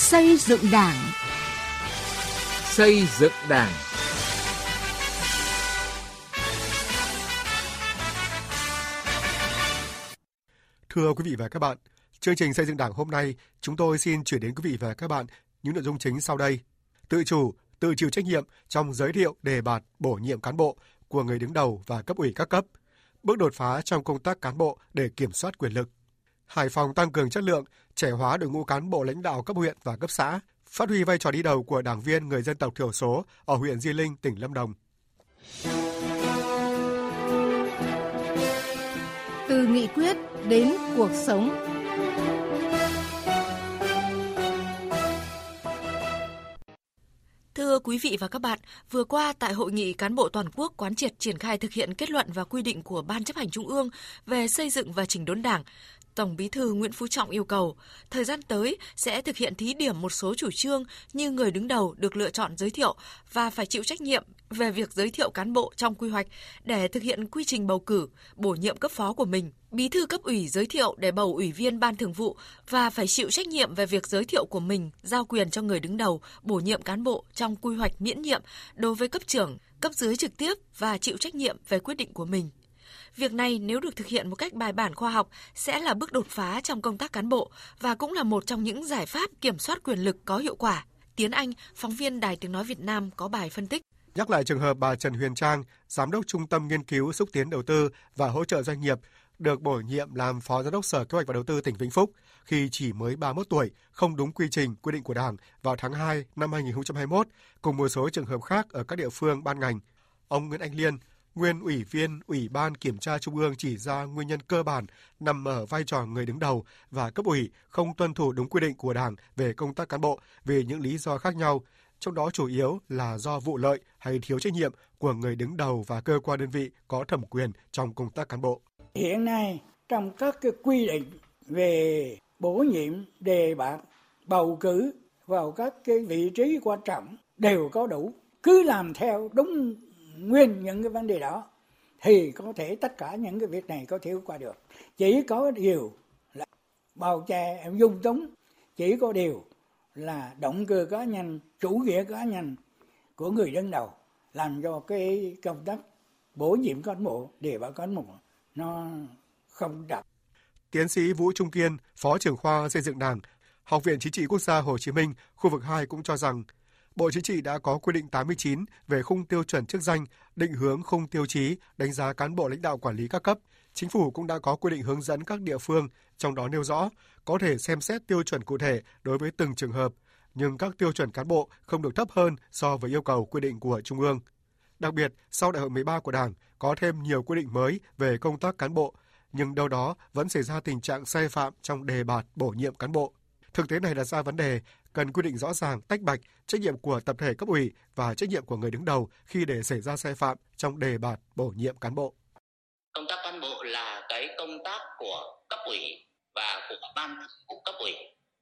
Xây dựng Đảng. Xây dựng Đảng. Thưa quý vị và các bạn, chương trình xây dựng Đảng hôm nay, chúng tôi xin chuyển đến quý vị và các bạn những nội dung chính sau đây. Tự chủ, tự chịu trách nhiệm trong giới thiệu đề bạt bổ nhiệm cán bộ của người đứng đầu và cấp ủy các cấp, bước đột phá trong công tác cán bộ để kiểm soát quyền lực. Hải Phòng tăng cường chất lượng, trẻ hóa đội ngũ cán bộ lãnh đạo cấp huyện và cấp xã, phát huy vai trò đi đầu của đảng viên người dân tộc thiểu số ở huyện Di Linh, tỉnh Lâm Đồng. Từ nghị quyết đến cuộc sống. Thưa quý vị và các bạn, vừa qua tại hội nghị cán bộ toàn quốc quán triệt triển khai thực hiện kết luận và quy định của Ban chấp hành Trung ương về xây dựng và chỉnh đốn Đảng, Tổng Bí thư Nguyễn Phú Trọng yêu cầu, thời gian tới sẽ thực hiện thí điểm một số chủ trương như người đứng đầu được lựa chọn giới thiệu và phải chịu trách nhiệm về việc giới thiệu cán bộ trong quy hoạch để thực hiện quy trình bầu cử, bổ nhiệm cấp phó của mình. Bí thư cấp ủy giới thiệu để bầu ủy viên ban thường vụ và phải chịu trách nhiệm về việc giới thiệu của mình, giao quyền cho người đứng đầu bổ nhiệm cán bộ trong quy hoạch miễn nhiệm đối với cấp trưởng, cấp dưới trực tiếp và chịu trách nhiệm về quyết định của mình. Việc này nếu được thực hiện một cách bài bản khoa học sẽ là bước đột phá trong công tác cán bộ và cũng là một trong những giải pháp kiểm soát quyền lực có hiệu quả. Tiến Anh, phóng viên Đài Tiếng Nói Việt Nam có bài phân tích. Nhắc lại trường hợp bà Trần Huyền Trang, Giám đốc Trung tâm Nghiên cứu Xúc tiến Đầu tư và Hỗ trợ Doanh nghiệp, được bổ nhiệm làm Phó Giám đốc Sở Kế hoạch và Đầu tư tỉnh Vĩnh Phúc khi chỉ mới 31 tuổi, không đúng quy trình quy định của Đảng vào tháng 2 năm 2021, cùng một số trường hợp khác ở các địa phương ban ngành. Ông Nguyễn Anh Liên, nguyên ủy viên Ủy ban Kiểm tra Trung ương chỉ ra nguyên nhân cơ bản nằm ở vai trò người đứng đầu và cấp ủy không tuân thủ đúng quy định của Đảng về công tác cán bộ vì những lý do khác nhau, trong đó chủ yếu là do vụ lợi hay thiếu trách nhiệm của người đứng đầu và cơ quan đơn vị có thẩm quyền trong công tác cán bộ. Hiện nay trong các cái quy định về bổ nhiệm, đề bạt, bầu cử vào các cái vị trí quan trọng đều có đủ. Cứ làm theo đúng nguyên những cái vấn đề đó thì có thể tất cả những cái việc này có thể qua được. Chỉ có điều là bào che em dung túng chỉ có điều là động cơ cá nhân chủ nghĩa cá nhân của người đứng đầu làm cho cái công tác bổ nhiệm cán bộ để bảo cán bộ nó không đạt. Tiến sĩ Vũ Trung Kiên, Phó trưởng khoa xây dựng Đảng, Học viện Chính trị Quốc gia Hồ Chí Minh, khu vực 2 cũng cho rằng Bộ Chính trị đã có quy định 89 về khung tiêu chuẩn chức danh, định hướng khung tiêu chí, đánh giá cán bộ lãnh đạo quản lý các cấp. Chính phủ cũng đã có quy định hướng dẫn các địa phương, trong đó nêu rõ có thể xem xét tiêu chuẩn cụ thể đối với từng trường hợp, nhưng các tiêu chuẩn cán bộ không được thấp hơn so với yêu cầu quy định của Trung ương. Đặc biệt, sau đại hội 13 của Đảng có thêm nhiều quy định mới về công tác cán bộ, nhưng đâu đó vẫn xảy ra tình trạng sai phạm trong đề bạt bổ nhiệm cán bộ. Thực tế này đặt ra vấn đề cần quy định rõ ràng, tách bạch trách nhiệm của tập thể cấp ủy và trách nhiệm của người đứng đầu khi để xảy ra sai phạm trong đề bạt bổ nhiệm cán bộ. Công tác cán bộ là cái công tác của cấp ủy và của ban của cấp ủy,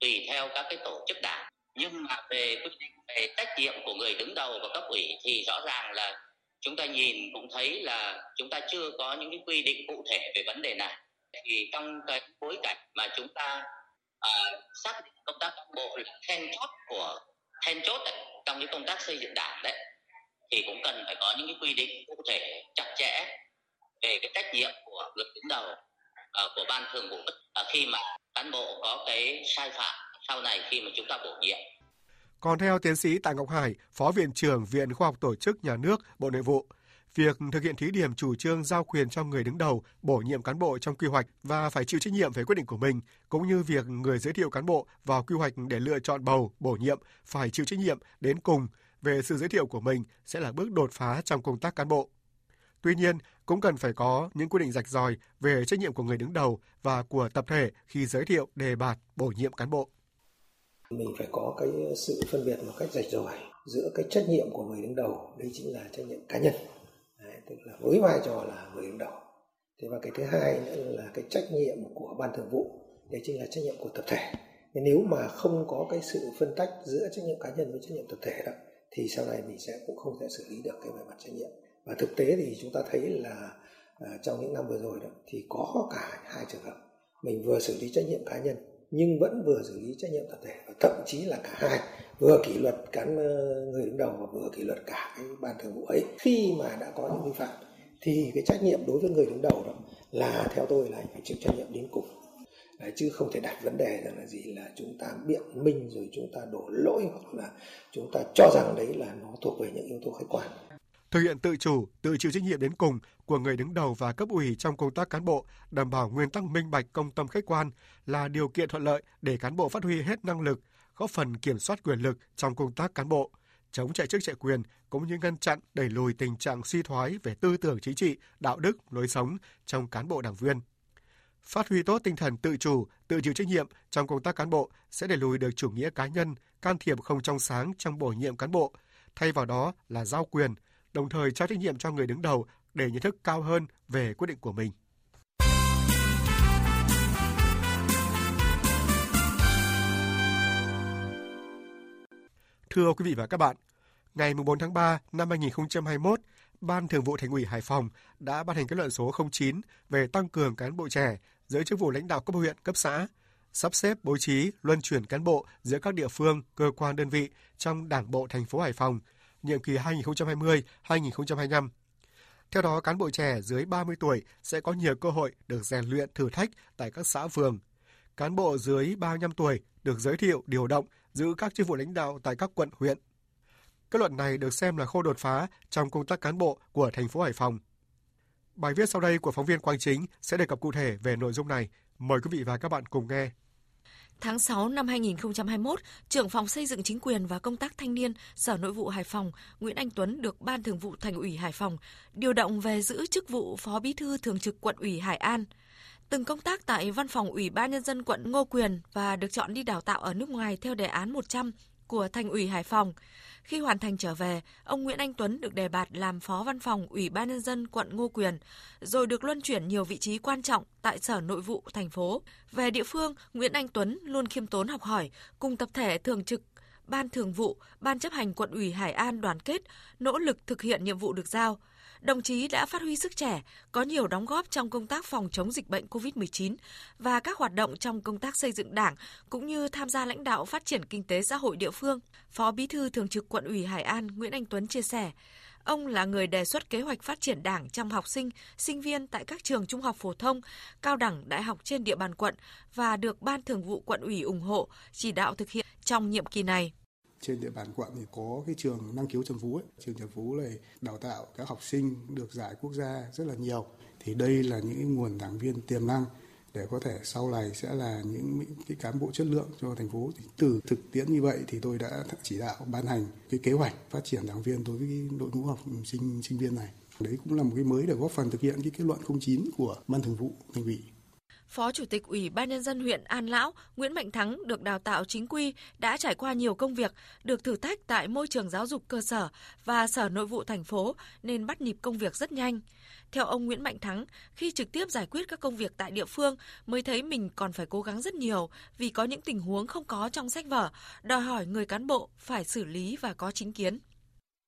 tùy theo các cái tổ chức đảng nhưng mà về quy định về trách nhiệm của người đứng đầu và cấp ủy thì rõ ràng là chúng ta nhìn cũng thấy là chúng ta chưa có những cái quy định cụ thể về vấn đề này thì trong cái bối cảnh mà chúng ta Ờ, xác định công tác cán bộ là then chốt của then chốt đấy, trong cái công tác xây dựng đảng đấy thì cũng cần phải có những cái quy định cụ thể chặt chẽ về cái trách nhiệm của người đứng đầu uh, của ban thường vụ. Uh, khi mà cán bộ có cái sai phạm sau này khi mà chúng ta bổ nhiệm. Còn theo tiến sĩ Tạ Ngọc Hải, Phó Viện trưởng Viện Khoa học Tổ chức Nhà nước, Bộ Nội vụ, việc thực hiện thí điểm chủ trương giao quyền cho người đứng đầu bổ nhiệm cán bộ trong quy hoạch và phải chịu trách nhiệm về quyết định của mình, cũng như việc người giới thiệu cán bộ vào quy hoạch để lựa chọn bầu, bổ nhiệm phải chịu trách nhiệm đến cùng về sự giới thiệu của mình sẽ là bước đột phá trong công tác cán bộ. Tuy nhiên, cũng cần phải có những quy định rạch ròi về trách nhiệm của người đứng đầu và của tập thể khi giới thiệu đề bạt bổ nhiệm cán bộ. Mình phải có cái sự phân biệt một cách rạch ròi giữa cái trách nhiệm của người đứng đầu, đây chính là trách nhiệm cá nhân tức là với vai trò là người đứng đầu. Thế và cái thứ hai nữa là cái trách nhiệm của ban thường vụ đấy chính là trách nhiệm của tập thể. Nên nếu mà không có cái sự phân tách giữa trách nhiệm cá nhân với trách nhiệm tập thể đó thì sau này mình sẽ cũng không thể xử lý được cái về mặt trách nhiệm. Và thực tế thì chúng ta thấy là uh, trong những năm vừa rồi đó thì có cả hai trường hợp. Mình vừa xử lý trách nhiệm cá nhân nhưng vẫn vừa xử lý trách nhiệm tập thể và thậm chí là cả hai vừa kỷ luật cán ờ, người đứng đầu và vừa kỷ luật cả cái ban thường vụ ấy. Khi mà đã có những vi phạm thì cái trách nhiệm đối với người đứng đầu đó là theo tôi là anh phải chịu trách nhiệm đến cùng. Đấy, chứ không thể đặt vấn đề rằng là gì là chúng ta biện minh rồi chúng ta đổ lỗi hoặc là chúng ta cho rằng đấy là nó thuộc về những yếu tố khách quan thực hiện tự chủ, tự chịu trách nhiệm đến cùng của người đứng đầu và cấp ủy trong công tác cán bộ, đảm bảo nguyên tắc minh bạch công tâm khách quan là điều kiện thuận lợi để cán bộ phát huy hết năng lực, góp phần kiểm soát quyền lực trong công tác cán bộ, chống chạy chức chạy quyền cũng như ngăn chặn đẩy lùi tình trạng suy thoái về tư tưởng chính trị, đạo đức, lối sống trong cán bộ đảng viên. Phát huy tốt tinh thần tự chủ, tự chịu trách nhiệm trong công tác cán bộ sẽ đẩy lùi được chủ nghĩa cá nhân, can thiệp không trong sáng trong bổ nhiệm cán bộ, thay vào đó là giao quyền, đồng thời trao trách nhiệm cho người đứng đầu để nhận thức cao hơn về quyết định của mình. Thưa quý vị và các bạn, ngày 4 tháng 3 năm 2021, Ban Thường vụ Thành ủy Hải Phòng đã ban hành kết luận số 09 về tăng cường cán bộ trẻ giữa chức vụ lãnh đạo cấp huyện, cấp xã, sắp xếp bố trí luân chuyển cán bộ giữa các địa phương, cơ quan đơn vị trong Đảng bộ thành phố Hải Phòng nhiệm kỳ 2020-2025. Theo đó, cán bộ trẻ dưới 30 tuổi sẽ có nhiều cơ hội được rèn luyện thử thách tại các xã phường. Cán bộ dưới 35 tuổi được giới thiệu điều động giữ các chức vụ lãnh đạo tại các quận huyện. Kết luận này được xem là khâu đột phá trong công tác cán bộ của thành phố Hải Phòng. Bài viết sau đây của phóng viên Quang Chính sẽ đề cập cụ thể về nội dung này. Mời quý vị và các bạn cùng nghe. Tháng 6 năm 2021, trưởng phòng xây dựng chính quyền và công tác thanh niên Sở Nội vụ Hải Phòng Nguyễn Anh Tuấn được Ban Thường vụ Thành ủy Hải Phòng điều động về giữ chức vụ Phó Bí thư Thường trực Quận ủy Hải An. Từng công tác tại Văn phòng Ủy ban Nhân dân quận Ngô Quyền và được chọn đi đào tạo ở nước ngoài theo đề án 100 của Thành ủy Hải Phòng. Khi hoàn thành trở về, ông Nguyễn Anh Tuấn được đề bạt làm Phó Văn phòng Ủy ban Nhân dân quận Ngô Quyền, rồi được luân chuyển nhiều vị trí quan trọng tại Sở Nội vụ thành phố. Về địa phương, Nguyễn Anh Tuấn luôn khiêm tốn học hỏi, cùng tập thể thường trực Ban Thường vụ, Ban chấp hành quận ủy Hải An đoàn kết, nỗ lực thực hiện nhiệm vụ được giao – đồng chí đã phát huy sức trẻ, có nhiều đóng góp trong công tác phòng chống dịch bệnh COVID-19 và các hoạt động trong công tác xây dựng đảng, cũng như tham gia lãnh đạo phát triển kinh tế xã hội địa phương. Phó Bí thư Thường trực Quận ủy Hải An Nguyễn Anh Tuấn chia sẻ, Ông là người đề xuất kế hoạch phát triển đảng trong học sinh, sinh viên tại các trường trung học phổ thông, cao đẳng, đại học trên địa bàn quận và được Ban Thường vụ quận ủy ủng hộ, chỉ đạo thực hiện trong nhiệm kỳ này trên địa bàn quận thì có cái trường năng khiếu Trần Phú ấy. Trường Trần Phú này đào tạo các học sinh được giải quốc gia rất là nhiều. Thì đây là những nguồn đảng viên tiềm năng để có thể sau này sẽ là những cái cán bộ chất lượng cho thành phố. Thì từ thực tiễn như vậy thì tôi đã chỉ đạo ban hành cái kế hoạch phát triển đảng viên đối với đội ngũ học sinh sinh viên này. Đấy cũng là một cái mới để góp phần thực hiện cái kết luận 09 của Ban Thường vụ Thành ủy. Phó Chủ tịch Ủy ban Nhân dân huyện An Lão Nguyễn Mạnh Thắng được đào tạo chính quy, đã trải qua nhiều công việc, được thử thách tại môi trường giáo dục cơ sở và Sở Nội vụ thành phố nên bắt nhịp công việc rất nhanh. Theo ông Nguyễn Mạnh Thắng, khi trực tiếp giải quyết các công việc tại địa phương mới thấy mình còn phải cố gắng rất nhiều vì có những tình huống không có trong sách vở, đòi hỏi người cán bộ phải xử lý và có chính kiến.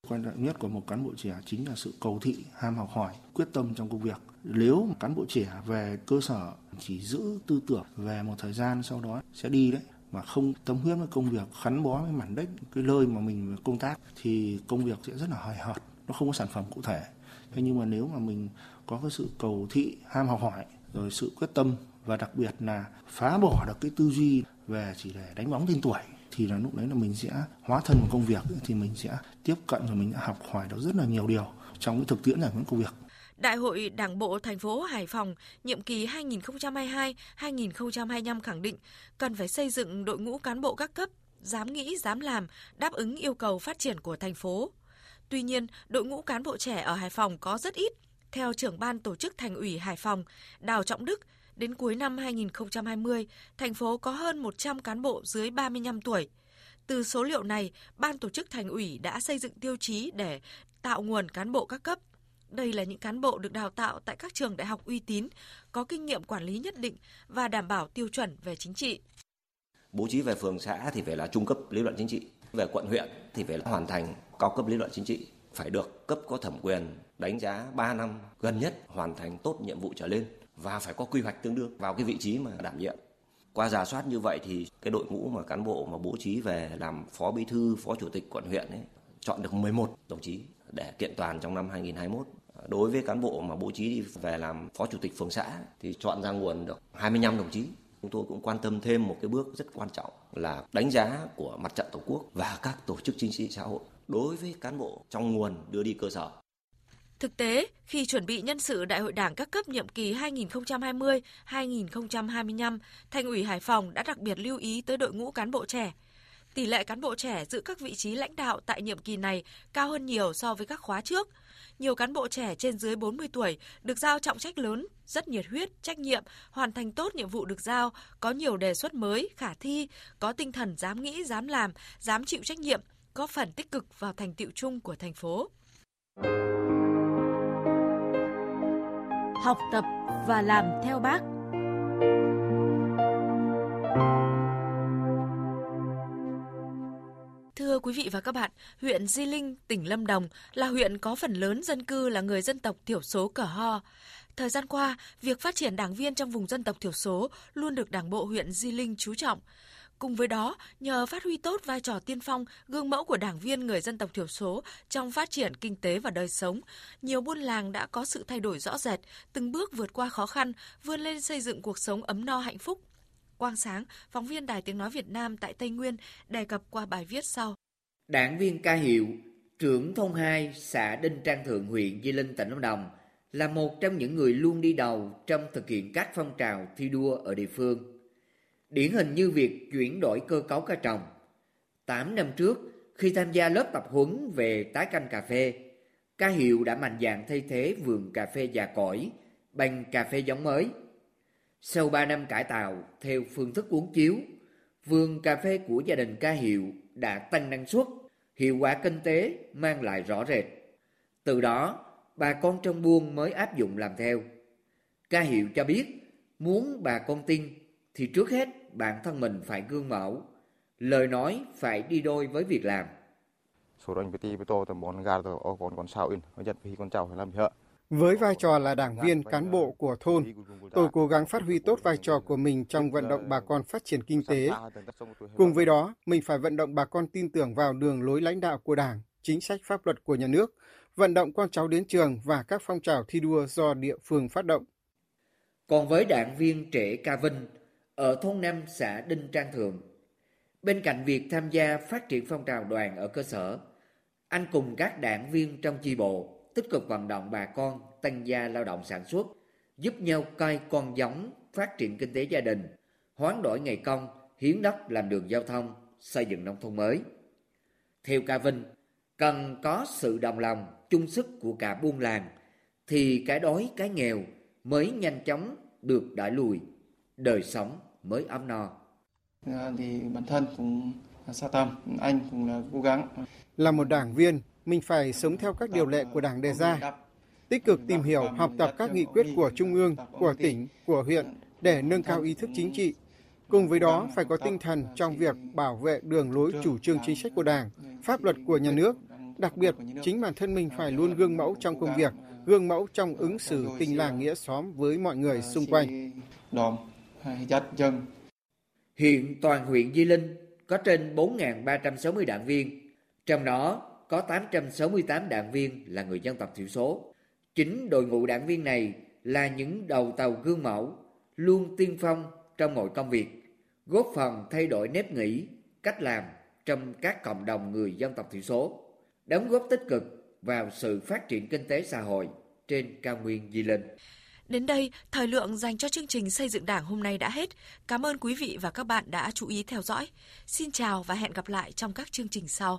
Quan trọng nhất của một cán bộ trẻ chính là sự cầu thị, ham học hỏi, quyết tâm trong công việc. Nếu cán bộ trẻ về cơ sở chỉ giữ tư tưởng về một thời gian sau đó sẽ đi đấy mà không tâm huyết với công việc khắn bó với mảnh đất cái nơi mà mình công tác thì công việc sẽ rất là hời hợt nó không có sản phẩm cụ thể thế nhưng mà nếu mà mình có cái sự cầu thị ham học hỏi rồi sự quyết tâm và đặc biệt là phá bỏ được cái tư duy về chỉ để đánh bóng tên tuổi thì là lúc đấy là mình sẽ hóa thân vào công việc thì mình sẽ tiếp cận và mình đã học hỏi được rất là nhiều điều trong cái thực tiễn giải quyết công việc Đại hội Đảng bộ thành phố Hải Phòng nhiệm kỳ 2022-2025 khẳng định cần phải xây dựng đội ngũ cán bộ các cấp dám nghĩ, dám làm, đáp ứng yêu cầu phát triển của thành phố. Tuy nhiên, đội ngũ cán bộ trẻ ở Hải Phòng có rất ít. Theo trưởng ban tổ chức thành ủy Hải Phòng, Đào Trọng Đức, đến cuối năm 2020, thành phố có hơn 100 cán bộ dưới 35 tuổi. Từ số liệu này, ban tổ chức thành ủy đã xây dựng tiêu chí để tạo nguồn cán bộ các cấp đây là những cán bộ được đào tạo tại các trường đại học uy tín, có kinh nghiệm quản lý nhất định và đảm bảo tiêu chuẩn về chính trị. Bố trí về phường xã thì phải là trung cấp lý luận chính trị, về quận huyện thì phải là hoàn thành cao cấp lý luận chính trị, phải được cấp có thẩm quyền đánh giá 3 năm gần nhất hoàn thành tốt nhiệm vụ trở lên và phải có quy hoạch tương đương vào cái vị trí mà đảm nhiệm. Qua giả soát như vậy thì cái đội ngũ mà cán bộ mà bố trí về làm phó bí thư, phó chủ tịch quận huyện ấy, chọn được 11 đồng chí để kiện toàn trong năm 2021. Đối với cán bộ mà bố trí về làm phó chủ tịch phường xã thì chọn ra nguồn được 25 đồng chí. Chúng tôi cũng quan tâm thêm một cái bước rất quan trọng là đánh giá của mặt trận Tổ quốc và các tổ chức chính trị xã hội đối với cán bộ trong nguồn đưa đi cơ sở. Thực tế, khi chuẩn bị nhân sự Đại hội Đảng các cấp nhiệm kỳ 2020-2025, Thành ủy Hải Phòng đã đặc biệt lưu ý tới đội ngũ cán bộ trẻ. Tỷ lệ cán bộ trẻ giữ các vị trí lãnh đạo tại nhiệm kỳ này cao hơn nhiều so với các khóa trước. Nhiều cán bộ trẻ trên dưới 40 tuổi được giao trọng trách lớn, rất nhiệt huyết, trách nhiệm, hoàn thành tốt nhiệm vụ được giao, có nhiều đề xuất mới, khả thi, có tinh thần dám nghĩ, dám làm, dám chịu trách nhiệm, góp phần tích cực vào thành tiệu chung của thành phố. Học tập và làm theo bác. Thưa quý vị và các bạn, huyện Di Linh, tỉnh Lâm Đồng là huyện có phần lớn dân cư là người dân tộc thiểu số cờ ho. Thời gian qua, việc phát triển đảng viên trong vùng dân tộc thiểu số luôn được Đảng bộ huyện Di Linh chú trọng. Cùng với đó, nhờ phát huy tốt vai trò tiên phong, gương mẫu của đảng viên người dân tộc thiểu số trong phát triển kinh tế và đời sống, nhiều buôn làng đã có sự thay đổi rõ rệt, từng bước vượt qua khó khăn, vươn lên xây dựng cuộc sống ấm no hạnh phúc. Quang Sáng, phóng viên Đài Tiếng Nói Việt Nam tại Tây Nguyên, đề cập qua bài viết sau. Đảng viên ca hiệu, trưởng thôn 2, xã Đinh Trang Thượng, huyện Di Linh, tỉnh Lâm Đồng, là một trong những người luôn đi đầu trong thực hiện các phong trào thi đua ở địa phương. Điển hình như việc chuyển đổi cơ cấu cá trồng. 8 năm trước, khi tham gia lớp tập huấn về tái canh cà phê, ca hiệu đã mạnh dạn thay thế vườn cà phê già cỗi bằng cà phê giống mới. Sau 3 năm cải tạo theo phương thức uống chiếu, vườn cà phê của gia đình ca hiệu đã tăng năng suất, hiệu quả kinh tế mang lại rõ rệt. Từ đó, bà con trong buôn mới áp dụng làm theo. Ca hiệu cho biết, muốn bà con tin thì trước hết bản thân mình phải gương mẫu, lời nói phải đi đôi với việc làm. Với vai trò là đảng viên cán bộ của thôn, tôi cố gắng phát huy tốt vai trò của mình trong vận động bà con phát triển kinh tế. Cùng với đó, mình phải vận động bà con tin tưởng vào đường lối lãnh đạo của Đảng, chính sách pháp luật của nhà nước, vận động con cháu đến trường và các phong trào thi đua do địa phương phát động. Còn với đảng viên trẻ Ca Vinh, ở thôn 5 xã Đinh Trang Thượng. Bên cạnh việc tham gia phát triển phong trào đoàn ở cơ sở, anh cùng các đảng viên trong chi bộ tích cực vận động bà con tăng gia lao động sản xuất, giúp nhau cai con giống, phát triển kinh tế gia đình, hoán đổi ngày công, hiến đất làm đường giao thông, xây dựng nông thôn mới. Theo Ca Vinh, cần có sự đồng lòng, chung sức của cả buôn làng, thì cái đói, cái nghèo mới nhanh chóng được đẩy lùi, đời sống mới ấm no. À, thì bản thân cũng xa tâm, anh cũng là cố gắng. Là một đảng viên, mình phải sống theo các điều lệ của Đảng đề ra, tích cực tìm hiểu, học tập các nghị quyết của Trung ương, của tỉnh, của huyện để nâng cao ý thức chính trị. Cùng với đó phải có tinh thần trong việc bảo vệ đường lối chủ trương chính sách của Đảng, pháp luật của nhà nước. Đặc biệt, chính bản thân mình phải luôn gương mẫu trong công việc, gương mẫu trong ứng xử tình làng nghĩa xóm với mọi người xung quanh. Đòm, chân. Hiện toàn huyện Di Linh có trên 4.360 đảng viên, trong đó có 868 đảng viên là người dân tộc thiểu số. Chính đội ngũ đảng viên này là những đầu tàu gương mẫu, luôn tiên phong trong mọi công việc, góp phần thay đổi nếp nghĩ, cách làm trong các cộng đồng người dân tộc thiểu số, đóng góp tích cực vào sự phát triển kinh tế xã hội trên cao nguyên Di Linh. Đến đây, thời lượng dành cho chương trình xây dựng Đảng hôm nay đã hết. Cảm ơn quý vị và các bạn đã chú ý theo dõi. Xin chào và hẹn gặp lại trong các chương trình sau.